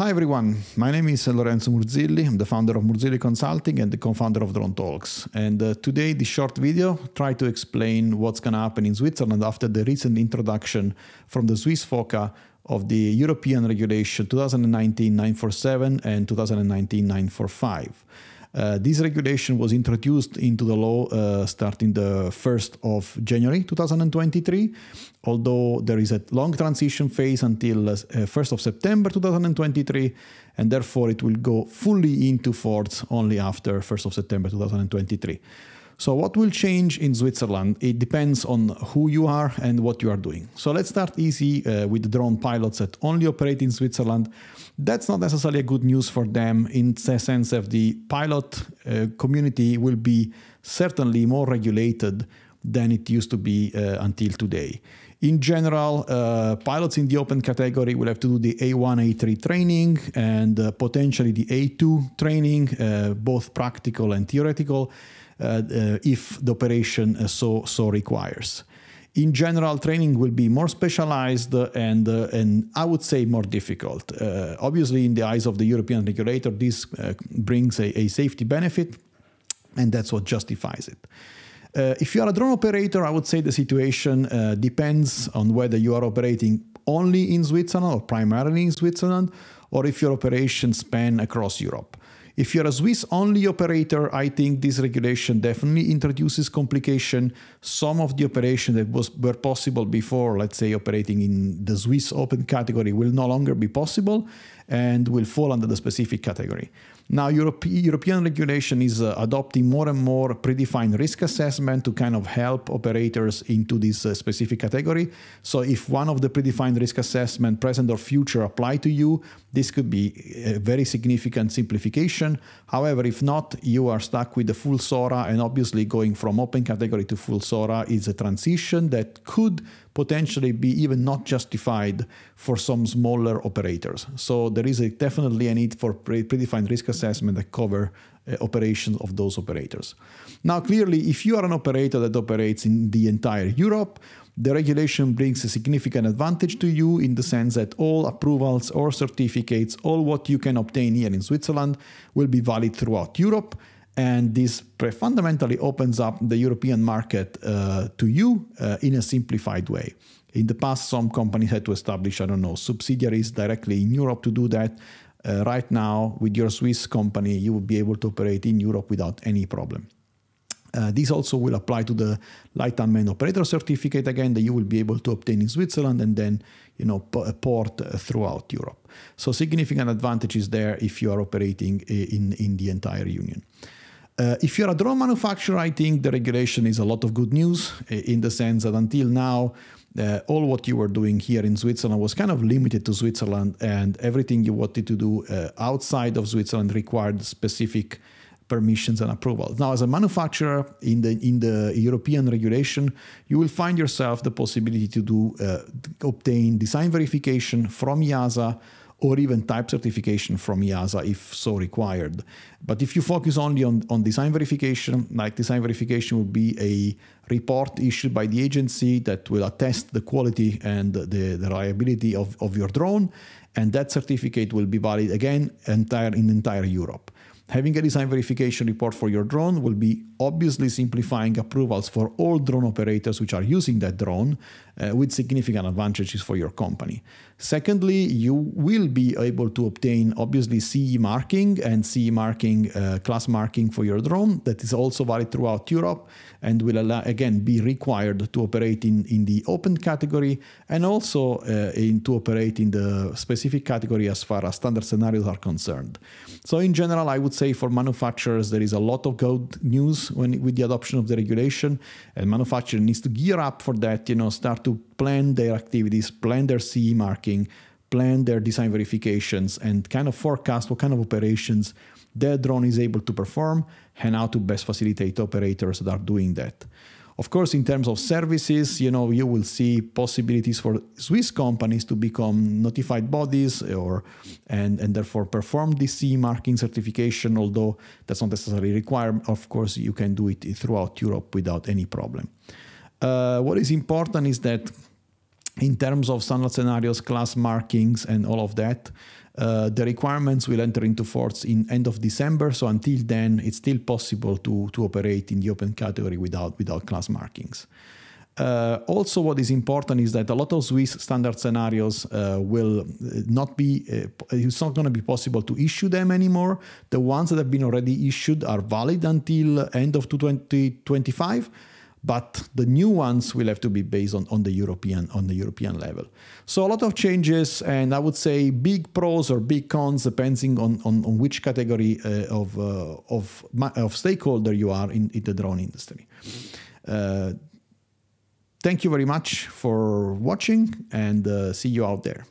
Hi everyone, my name is Lorenzo Murzilli. I'm the founder of Murzilli Consulting and the co-founder of Drone Talks. And uh, today, this short video try to explain what's going to happen in Switzerland after the recent introduction from the Swiss FOCA of the European regulation 2019-947 and 2019-945. Uh, this regulation was introduced into the law uh, starting the 1st of January 2023, although there is a long transition phase until uh, 1st of September 2023, and therefore it will go fully into force only after 1st of September 2023. So, what will change in Switzerland? It depends on who you are and what you are doing. So, let's start easy uh, with drone pilots that only operate in Switzerland. That's not necessarily a good news for them in the sense that the pilot uh, community will be certainly more regulated than it used to be uh, until today. In general, uh, pilots in the open category will have to do the A1, A3 training and uh, potentially the A2 training, uh, both practical and theoretical. Uh, uh, if the operation uh, so so requires. In general, training will be more specialized and and I would say more difficult. obviously, in the eyes of the European regulator, this brings a, a safety benefit, and that's what justifies it. Uh, if you are a drone operator, I would say the situation uh, depends on whether you are operating only in Switzerland or primarily in Switzerland, or if your operations span across Europe. If you're a Swiss only operator, I think this regulation definitely introduces complication. Some of the operations that was were possible before, let's say operating in the Swiss open category, will no longer be possible and will fall under the specific category. Now, Europe, European regulation is uh, adopting more and more predefined risk assessment to kind of help operators into this uh, specific category. So, if one of the predefined risk assessment, present or future, apply to you, this could be a very significant simplification. However, if not, you are stuck with the full SORA, and obviously going from open category to full SORA is a transition that could potentially be even not justified for some smaller operators. So there is a, definitely a need for pre- predefined risk assessment that cover uh, operations of those operators. Now, clearly, if you are an operator that operates in the entire Europe, the regulation brings a significant advantage to you in the sense that all approvals or certificates, all what you can obtain here in Switzerland, will be valid throughout Europe and this fundamentally opens up the European market uh, to you uh, in a simplified way. In the past, some companies had to establish, I don't know, subsidiaries directly in Europe to do that. Uh, right now, with your Swiss company, you will be able to operate in Europe without any problem. Uh, this also will apply to the light unmanned operator certificate again that you will be able to obtain in Switzerland and then you know port throughout Europe. So significant advantages there if you are operating in in the entire union. Uh, if you're a drone manufacturer, I think the regulation is a lot of good news uh, in the sense that until now, uh, all what you were doing here in Switzerland was kind of limited to Switzerland, and everything you wanted to do uh, outside of Switzerland required specific permissions and approvals. Now, as a manufacturer in the in the European regulation, you will find yourself the possibility to do uh, obtain design verification from EASA or even type certification from EASA if so required. But if you focus only on, on design verification, like design verification will be a report issued by the agency that will attest the quality and the, the reliability of, of your drone, and that certificate will be valid again entire in entire Europe. Having a design verification report for your drone will be obviously simplifying approvals for all drone operators which are using that drone uh, with significant advantages for your company. Secondly, you will be able to obtain obviously CE marking and CE marking uh, class marking for your drone that is also valid throughout Europe and will allow, again be required to operate in, in the open category and also uh, in, to operate in the specific category as far as standard scenarios are concerned. So in general, I would say for manufacturers, there is a lot of good news when with the adoption of the regulation, and manufacturer needs to gear up for that. You know, start to plan their activities, plan their CE marking, plan their design verifications, and kind of forecast what kind of operations their drone is able to perform and how to best facilitate operators that are doing that. Of course, in terms of services, you know, you will see possibilities for Swiss companies to become notified bodies or and, and therefore perform the CE marking certification, although that's not necessarily required. Of course, you can do it throughout Europe without any problem. Uh, what is important is that in terms of standard scenarios, class markings, and all of that. Uh, the requirements will enter into force in end of December, so until then, it's still possible to, to operate in the open category without, without class markings. Uh, also, what is important is that a lot of Swiss standard scenarios uh, will not be, uh, it's not going to be possible to issue them anymore. The ones that have been already issued are valid until end of 2025 but the new ones will have to be based on, on the European on the European level. So a lot of changes, and I would say big pros or big cons depending on, on, on which category uh, of, uh, of of stakeholder you are in, in the drone industry. Uh, thank you very much for watching, and uh, see you out there.